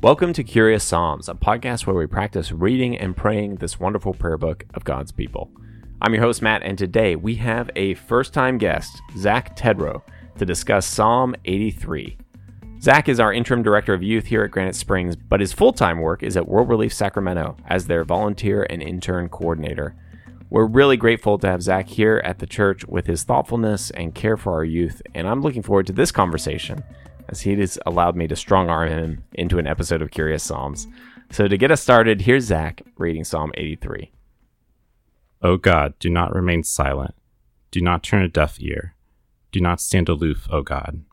Welcome to Curious Psalms, a podcast where we practice reading and praying this wonderful prayer book of God's people. I'm your host, Matt, and today we have a first time guest, Zach Tedrow, to discuss Psalm 83. Zach is our interim director of youth here at Granite Springs, but his full time work is at World Relief Sacramento as their volunteer and intern coordinator. We're really grateful to have Zach here at the church with his thoughtfulness and care for our youth, and I'm looking forward to this conversation as he has allowed me to strong arm him into an episode of Curious Psalms. So, to get us started, here's Zach reading Psalm 83. O God, do not remain silent. Do not turn a deaf ear. Do not stand aloof, O God.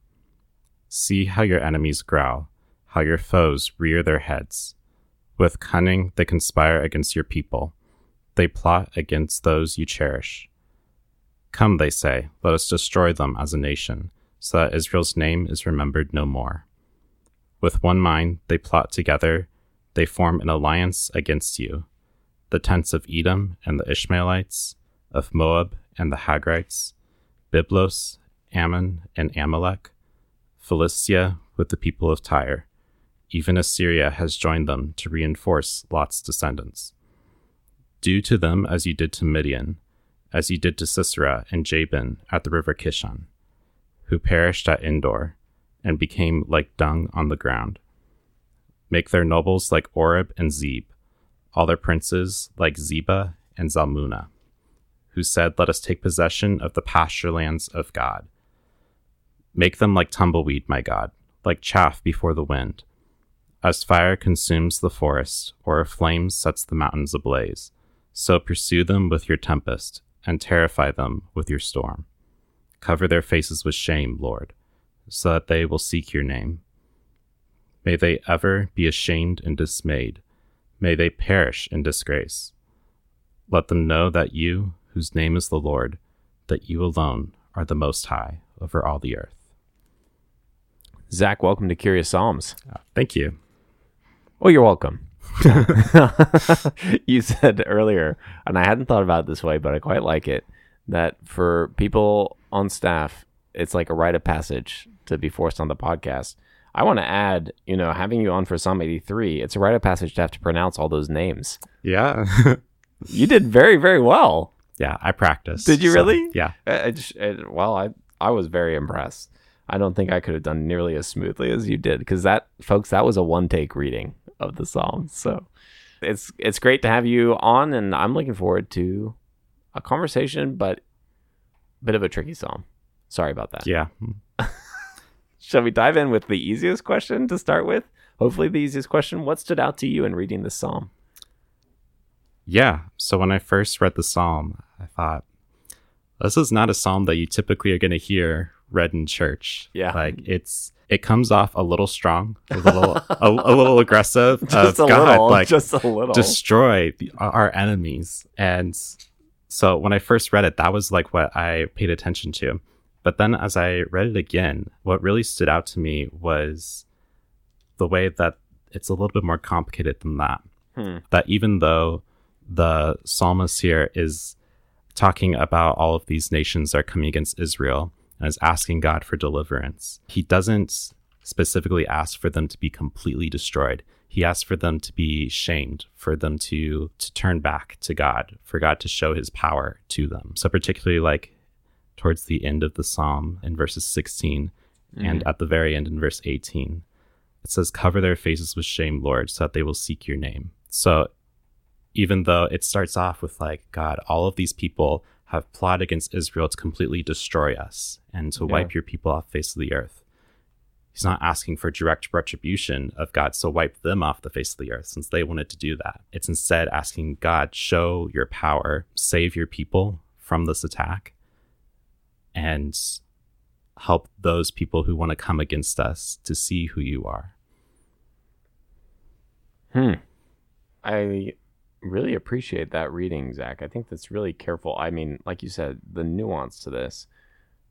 See how your enemies growl, how your foes rear their heads. With cunning they conspire against your people. They plot against those you cherish. Come, they say, let us destroy them as a nation so that Israel's name is remembered no more. With one mind, they plot together, they form an alliance against you. The tents of Edom and the Ishmaelites, of Moab and the Hagrites, Byblos, Ammon, and Amalek, Philistia with the people of Tyre. Even Assyria has joined them to reinforce Lot's descendants. Do to them as you did to Midian, as you did to Sisera and Jabin at the river Kishon who perished at Endor, and became like dung on the ground. Make their nobles like Oreb and Zeb, all their princes like Zeba and Zalmunna, who said, Let us take possession of the pasture lands of God. Make them like tumbleweed, my God, like chaff before the wind. As fire consumes the forest, or a flame sets the mountains ablaze, so pursue them with your tempest, and terrify them with your storm. Cover their faces with shame, Lord, so that they will seek your name. May they ever be ashamed and dismayed. May they perish in disgrace. Let them know that you, whose name is the Lord, that you alone are the Most High over all the earth. Zach, welcome to Curious Psalms. Uh, thank you. Oh, you're welcome. you said earlier, and I hadn't thought about it this way, but I quite like it, that for people on staff, it's like a rite of passage to be forced on the podcast. I want to add, you know, having you on for Psalm 83, it's a rite of passage to have to pronounce all those names. Yeah. you did very, very well. Yeah, I practiced. Did you so, really? Yeah. I, just, it, well, I, I was very impressed. I don't think I could have done nearly as smoothly as you did because that, folks, that was a one take reading of the Psalms. So it's it's great to have you on, and I'm looking forward to a conversation, but bit of a tricky psalm. Sorry about that. Yeah. Shall we dive in with the easiest question to start with? Hopefully, the easiest question. What stood out to you in reading this psalm? Yeah. So, when I first read the psalm, I thought, this is not a psalm that you typically are going to hear read in church. Yeah. Like, it's, it comes off a little strong, a little, a, a, little aggressive. just a God, little, like, just a little. Destroy the, our enemies. And so when I first read it, that was like what I paid attention to. But then as I read it again, what really stood out to me was the way that it's a little bit more complicated than that. Hmm. That even though the psalmist here is talking about all of these nations that are coming against Israel and is asking God for deliverance, he doesn't specifically ask for them to be completely destroyed he asks for them to be shamed, for them to to turn back to God, for God to show his power to them. So particularly like towards the end of the psalm in verses 16 mm-hmm. and at the very end in verse 18 it says cover their faces with shame lord so that they will seek your name so even though it starts off with like god all of these people have plotted against israel to completely destroy us and to yeah. wipe your people off the face of the earth He's not asking for direct retribution of God, so wipe them off the face of the earth since they wanted to do that. It's instead asking God, show your power, save your people from this attack, and help those people who want to come against us to see who you are. Hmm. I really appreciate that reading, Zach. I think that's really careful. I mean, like you said, the nuance to this.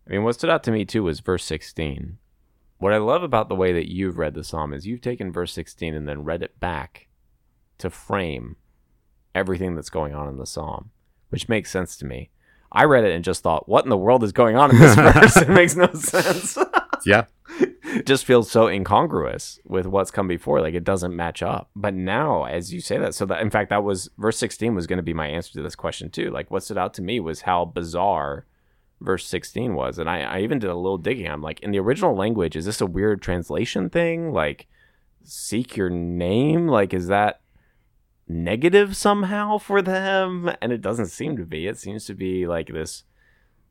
I mean, what stood out to me too was verse 16 what I love about the way that you've read the psalm is you've taken verse 16 and then read it back to frame everything that's going on in the psalm, which makes sense to me. I read it and just thought, what in the world is going on in this verse? it makes no sense. yeah. it just feels so incongruous with what's come before. Like it doesn't match up. But now, as you say that, so that in fact, that was verse 16 was going to be my answer to this question too. Like what stood out to me was how bizarre verse 16 was. And I, I even did a little digging. I'm like, in the original language, is this a weird translation thing? Like, seek your name? Like, is that negative somehow for them? And it doesn't seem to be. It seems to be like this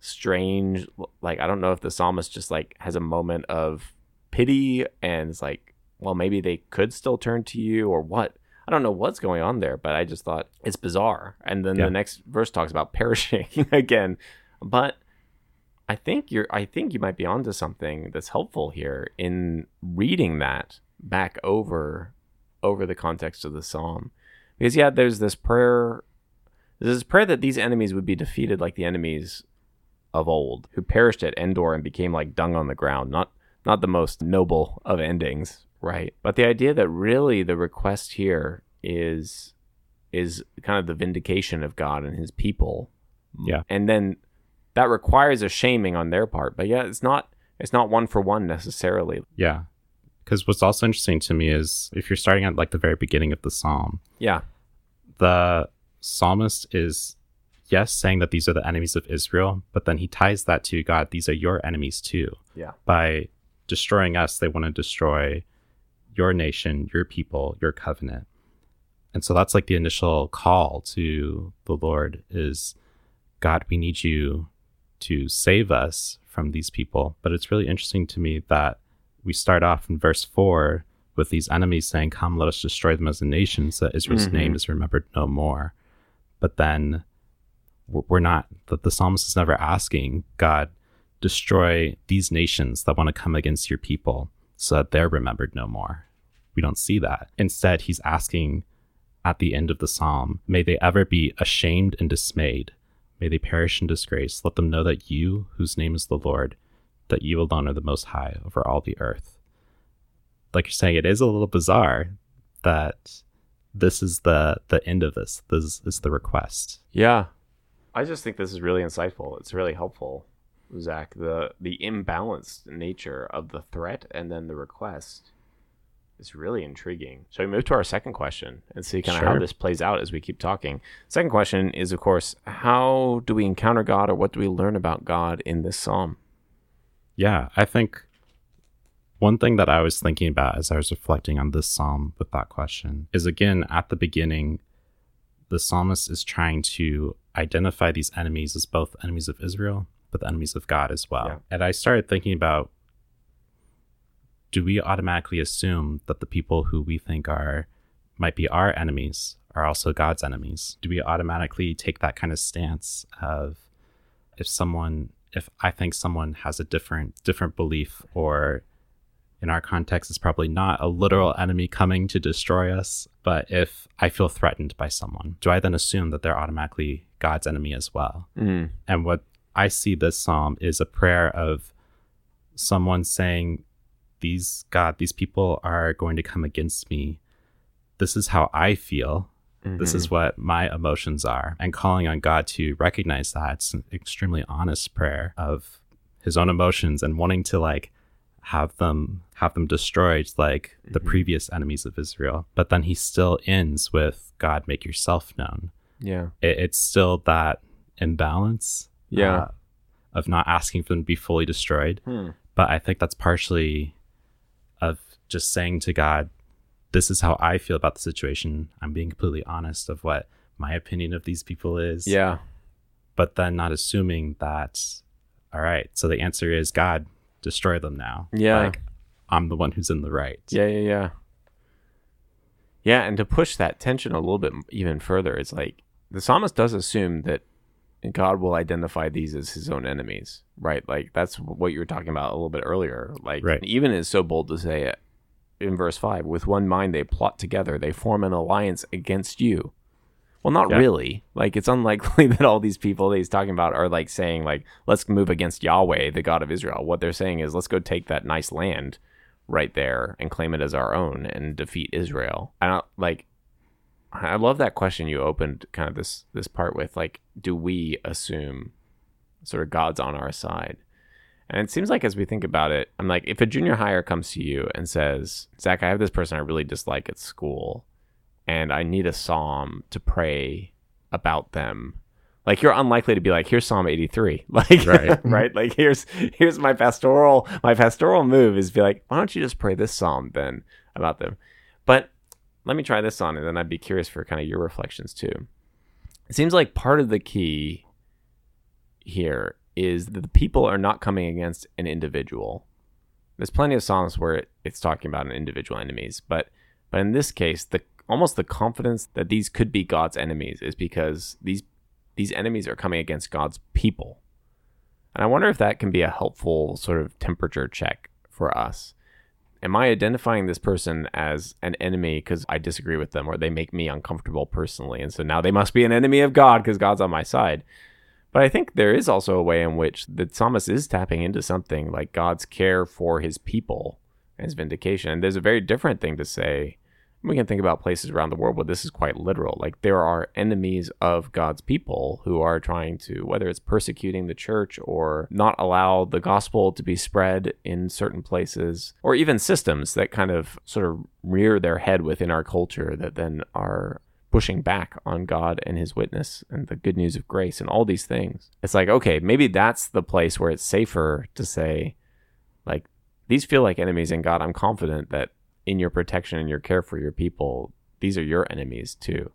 strange like i don't know if the psalmist just like has a moment of pity and it's like well maybe they could still turn to you or what i don't know what's going on there but i just thought it's bizarre and then Yeah. the next verse talks about perishing again but i think you're i think you might be onto something that's helpful here in reading that back over over the context of the psalm because yeah there's this prayer there's this prayer that these enemies would be defeated like the enemies of old, who perished at Endor and became like dung on the ground. Not not the most noble of endings, right? But the idea that really the request here is is kind of the vindication of God and his people. Yeah. And then that requires a shaming on their part. But yeah, it's not it's not one for one necessarily. Yeah. Because what's also interesting to me is if you're starting at like the very beginning of the psalm, Yeah. the psalmist is yes saying that these are the enemies of Israel, but then he ties that to God, these are your enemies too. Yeah. By destroying us, they want to destroy your nation, your people, your covenant. And so that's like the initial call to the Lord is God, we need you to save us from these people. But it's really interesting to me that we start off in verse 4 with these enemies saying, Come, let us destroy them as a nation, so that Israel's Mhm. name is remembered no more. But then we're we're not, that the psalmist is never asking, God, destroy these nations that want to come against your people so that they're remembered no more. We don't see that. Instead, he's asking at the end of the psalm, May they ever be ashamed and dismayed. May they perish in disgrace. Let them know that you, whose name is the Lord, that you alone are the most high over all the earth. Like you're saying, it is a little bizarre that this is the the end of this. This is the request. Yeah. I just think this is really insightful. It's really helpful, Zach. The the imbalanced nature of the threat and then the request is really intriguing. So we move to our second question and see kind of how this plays out as we keep talking. Second question is, of course, how do we encounter God or what do we learn about God in this psalm? Yeah, I think one thing that I was thinking about as I was reflecting on this psalm with that question is again at the beginning, the psalmist is trying to identify these enemies as both enemies of Israel, but the enemies of God as well. Yeah. And I started thinking about do we automatically assume that the people who we think are might be our enemies are also God's enemies? Do we automatically take that kind of stance of if someone if I think someone has a different different belief or in our context is probably not a literal enemy coming to destroy us, but if I feel threatened by someone, do I then assume that they're automatically God's enemy as well? Mm. And what I see this psalm is a prayer of someone saying, These God, these people are going to come against me. This is how I feel. This is what my emotions are. And calling on God to recognize that. It's an extremely honest prayer of his own emotions and wanting to like have them have them destroyed like the Mhm. previous enemies of Israel. But then he still ends with God make yourself known yeah. it, it's still that imbalance Yeah. uh, of not asking for them to be fully destroyed Hmm. but i think that's partially just saying to god this is how i feel about the situation i'm being completely honest of what my opinion of these people is Yeah. but then not assuming that all right so the answer is god destroy them now Yeah. like i'm the one who's in the right Yeah, yeah, yeah. Yeah, and to push that tension a little bit even further, it's like the psalmist does assume that God will identify these as his own enemies, right? Like that's what you were talking about a little bit earlier. Like Right. even is so bold to say it in verse five, with one mind they plot together, they form an alliance against you. Well, not Yeah. really. Like it's unlikely that all these people that he's talking about are like saying like, let's move against Yahweh, the God of Israel. What they're saying is let's go take that nice land right there and claim it as our own and defeat Israel. I don't like I love that question you opened kind of this this part with like do we assume sort of God's on our side? And it seems like as we think about it, I'm like, if a junior higher comes to you and says, Zach, I have this person I really dislike at school, and I need a psalm to pray about them. Like you're unlikely to be like, here's Psalm 83. Like Right. right? Like here's here's my pastoral my pastoral move is be like, why don't you just pray this psalm then about them? But let me try this on and then I'd be curious for kind of your reflections too. It seems like part of the key here is that the people are not coming against an individual. There's plenty of psalms where it, it's talking about an individual enemies, but but in this case, the almost the confidence that these could be God's enemies is because these these enemies are coming against God's people. And I wonder if that can be a helpful sort of temperature check for us. Am I identifying this person as an enemy because I disagree with them or they make me uncomfortable personally? And so now they must be an enemy of God because God's on my side. But I think there is also a way in which the psalmist is tapping into something like God's care for his people and his vindication. And there's a very different thing to say. We can think about places around the world where this is quite literal. Like there are enemies of God's people who are trying to, whether it's persecuting the church or not allow the gospel to be spread in certain places, or even systems that kind of sort of rear their head within our culture that then are pushing back on God and his witness and the good news of grace and all these things. It's like, okay, maybe that's the place where it's safer to say, like, these feel like enemies in God. I'm confident that in your protection and your care for your people, these are your enemies too.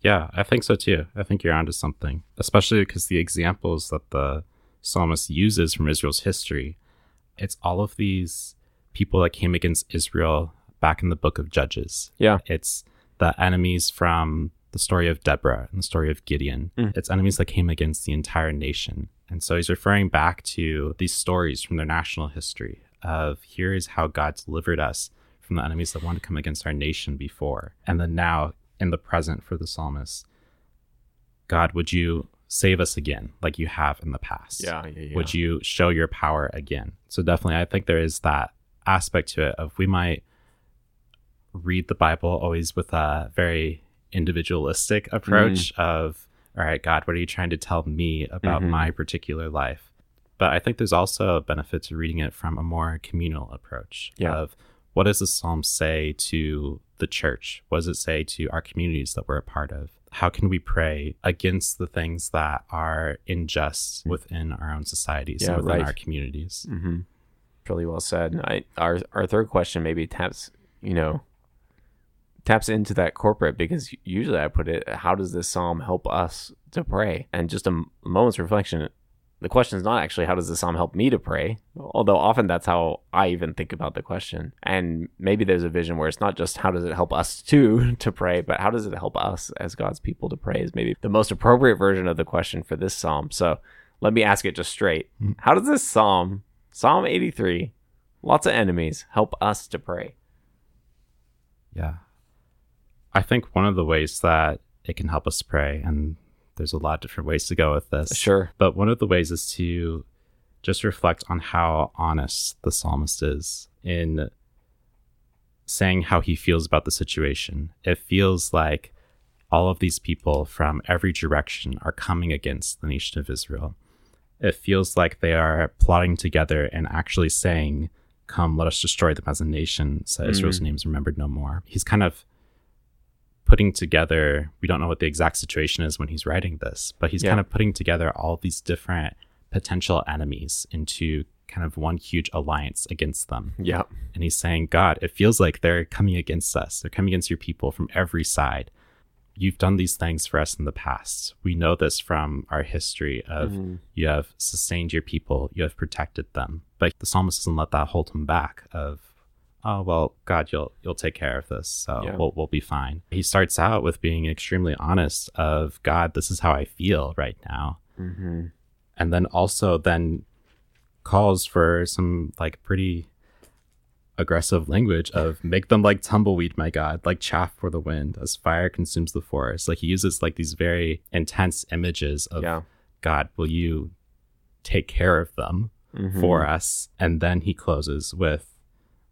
Yeah, I think so too. I think you're onto something, especially because the examples that the psalmist uses from Israel's history, it's all of these people that came against Israel back in the book of Judges. Yeah. It's the enemies from the story of Deborah and the story of Gideon. Mm. It's enemies that came against the entire nation. And so he's referring back to these stories from their national history of here is how God delivered us from the enemies that wanted to come against our nation before. And then now in the present for the psalmist, God, would you save us again like you have in the past? Yeah, yeah, yeah. Would you show your power again? So definitely I think there is that aspect to it of we might read the Bible always with a very individualistic approach of all right, God, what are you trying to tell me about Mhm. my particular life? But I think there's also a benefit to reading it from a more communal approach Yeah. of what does the psalm say to the church? What does it say to our communities that we're a part of? How can we pray against the things that are unjust within our own societies Yeah, and within right. our communities? Mm-hmm. Really well said. I, our our third question maybe taps, you know, taps into that corporate because usually I put it, how does this psalm help us to pray? And just a moment's reflection. The question is not actually how does this psalm help me to pray, although often that's how I even think about the question. And maybe there's a vision where it's not just how does it help us to to pray, but how does it help us as God's people to pray is maybe the most appropriate version of the question for this psalm. So let me ask it just straight. Hmm. How does this psalm, Psalm 83, lots of enemies, help us to pray? Yeah. I think one of the ways that it can help us pray, and there's a lot of different ways to go with this. Sure. But one of the ways is to just reflect on how honest the psalmist is in saying how he feels about the situation. It feels like all of these people from every direction are coming against the nation of Israel. It feels like they are plotting together and actually saying, Come, let us destroy them as a nation, so Israel's Mhm. name is remembered no more. He's kind of putting together, we don't know what the exact situation is when he's writing this, but he's Yeah. kind of putting together all these different potential enemies into kind of one huge alliance against them. Yeah. And he's saying, God, it feels like they're coming against us. They're coming against your people from every side. You've done these things for us in the past. We know this from our history of Mhm. you have sustained your people, you have protected them. But the psalmist doesn't let that hold him back of, oh well, God, you'll you'll take care of this. So Yeah. we'll we'll be fine. He starts out with being extremely honest of God, this is how I feel right now Mhm. and then also then calls for some like pretty aggressive language of make them like tumbleweed my god like chaff for the wind as fire consumes the forest like he uses like these very intense images of Yeah. god will you take care of them Mhm. for us and then he closes with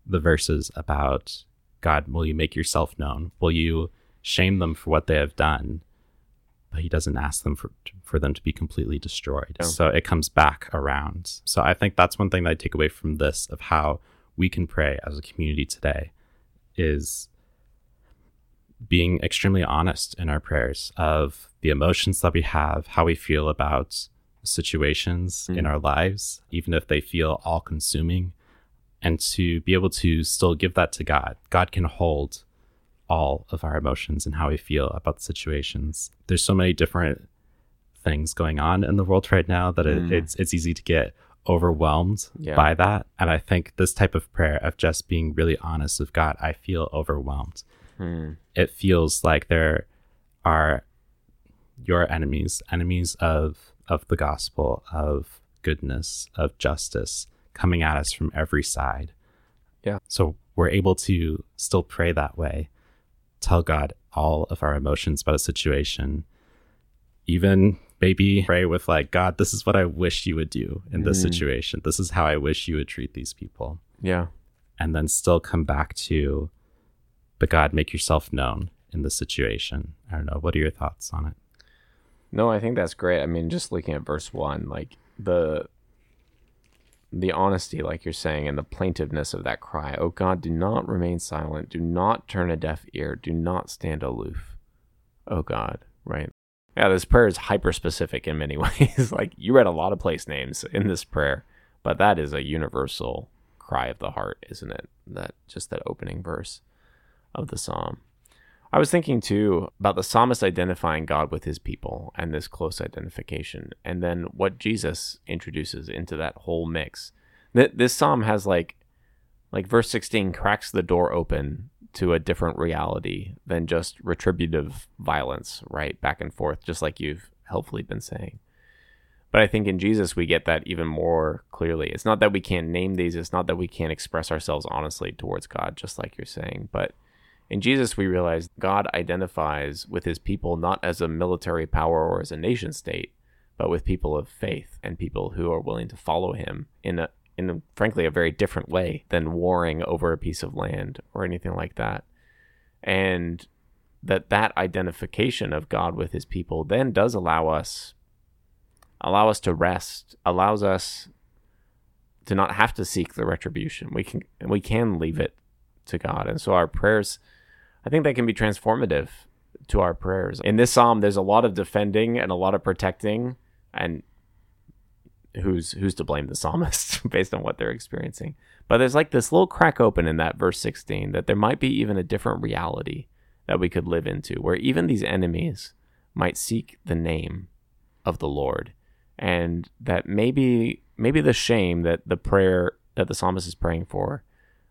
the verses about god will you make yourself known will you shame them for what they have done but he doesn't ask them for for them to be completely destroyed. Yeah. So it comes back around. So I think that's one thing that I take away from this of how we can pray as a community today is being extremely honest in our prayers of the emotions that we have, how we feel about situations in Mm. our lives, even if they feel all consuming, and to be able to still give that to God. God can hold all of our emotions and how we feel about the situations. There's so many different things going on in the world right now that it, Mm. it's it's easy to get overwhelmed Yeah. by that. And I think this type of prayer of just being really honest with God, I feel overwhelmed. Hmm. It feels like there are your enemies, enemies of of the gospel, of goodness, of justice coming at us from every side. Yeah. So we're able to still pray that way, tell God all of our emotions about a situation, even maybe pray with like, God, this is what I wish you would do in this Mm. situation. This is how I wish you would treat these people. Yeah. And then still come back to, but God, make yourself known in this situation. I don't know. What are your thoughts on it? No, I think that's great. I mean, just looking at verse one, like the the honesty, like you're saying, and the plaintiveness of that cry. Oh God, do not remain silent. Do not turn a deaf ear. Do not stand aloof. Oh God, right? Yeah, this prayer is hyper specific in many ways. like you read a lot of place names in this prayer, but that is a universal cry of the heart, isn't it? That just that opening verse of the psalm. I was thinking too about the psalmist identifying God with his people and this close identification, and then what Jesus introduces into that whole mix. Th- This psalm has like, like verse 16 cracks the door open to a different reality than just retributive violence, right? Back and forth, just like you've helpfully been saying. But I think in Jesus, we get that even more clearly. It's not that we can't name these, it's not that we can't express ourselves honestly towards God, just like you're saying, but in Jesus, we realize God identifies with his people not as a military power or as a nation state, but with people of faith and people who are willing to follow him in a in a, frankly a very different way than warring over a piece of land or anything like that. And that that identification of God with his people then does allow us allow us to rest, allows us to not have to seek the retribution. We can we can leave it to God. And so our prayers I think that can be transformative to our prayers. In this psalm, there's a lot of defending and a lot of protecting, and who's who's to blame the psalmist based on what they're experiencing. But there's like this little crack open in that verse 16 that there might be even a different reality that we could live into, where even these enemies might seek the name of the Lord, and that maybe maybe the shame that the prayer that the psalmist is praying for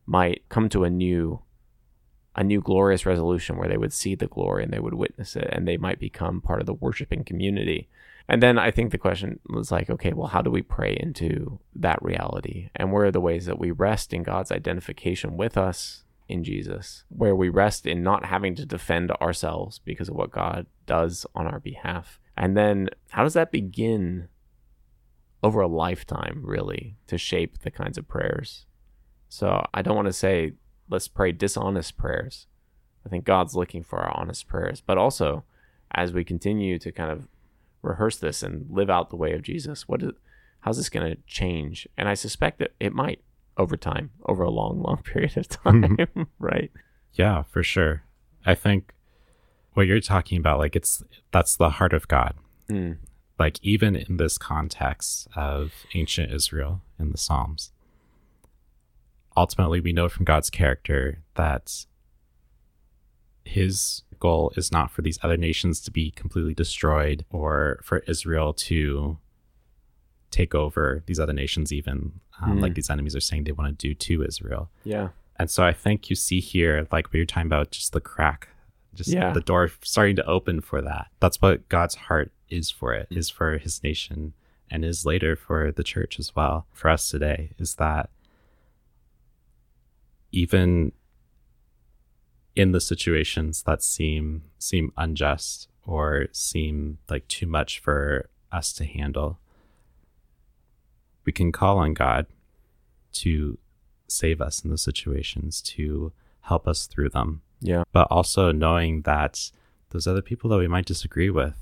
might come to a new a new glorious resolution where they would see the glory and they would witness it and they might become part of the worshiping community. And then I think the question was like, okay, well, how do we pray into that reality? And where are the ways that we rest in God's identification with us in Jesus, where we rest in not having to defend ourselves because of what God does on our behalf? And then how does that begin over a lifetime, really, to shape the kinds of prayers? So I don't want to say let's pray dishonest prayers. I think God's looking for our honest prayers, but also as we continue to kind of rehearse this and live out the way of Jesus, what is, how's this going to change? And I suspect that it might over time, over a long, long period of time, right? Yeah, for sure. I think what you're talking about, like it's that's the heart of God. Mm. Like even in this context of ancient Israel in the Psalms, ultimately we know from God's character that his goal is not for these other nations to be completely destroyed or for Israel to take over these other nations even um, Mm. like these enemies are saying they want to do to Israel. Yeah. And so I think you see here, like what you're talking about, just the crack, just Yeah. the door starting to open for that. That's what God's heart is for it, is for his nation and is later for the church as well. For us today, is that even in the situations that seem seem unjust or seem like too much for us to handle, we can call on God to save us in those situations, to help us through them. Yeah. But also knowing that those other people that we might disagree with,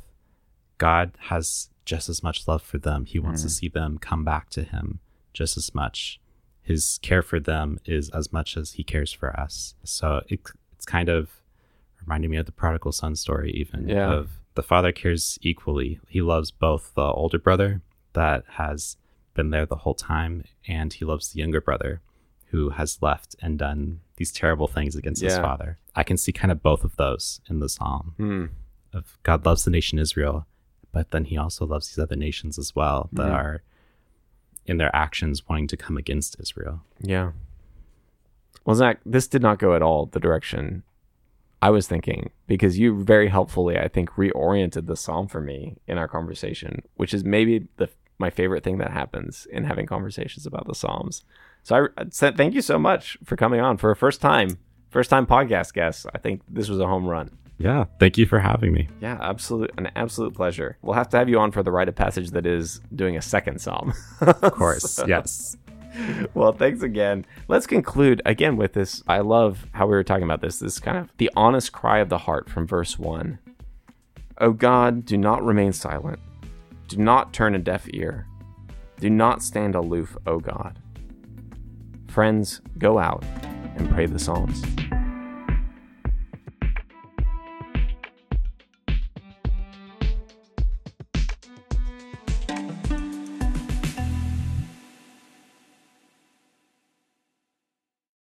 God has just as much love for them. He wants Mm. to see them come back to Him just as much. His care for them is as much as He cares for us. So it, it's kind of reminding me of the prodigal son story, even Yeah. of the father cares equally. He loves both the older brother that has been there the whole time, and he loves the younger brother who has left and done these terrible things against his father. I can see kind of both of those in the psalm Hmm. of God loves the nation Israel, but then he also loves these other nations as well that Mhm. are in their actions wanting to come against Israel. Yeah. Well, Zach, this did not go at all the direction I was thinking because you very helpfully, I think, reoriented the psalm for me in our conversation, which is maybe the my favorite thing that happens in having conversations about the psalms. So I, said thank you so much for coming on for a first time, first time podcast guest. I think this was a home run. Yeah, thank you for having me. Yeah, absolute an absolute pleasure. We'll have to have you on for the rite of passage that is doing a second psalm. Of course, yes. well, thanks again. Let's conclude again with this. I love how we were talking about this. This kind of the honest cry of the heart from verse 1. O God, do not remain silent. Do not turn a deaf ear. Do not stand aloof, O God. Friends, go out and pray the Psalms.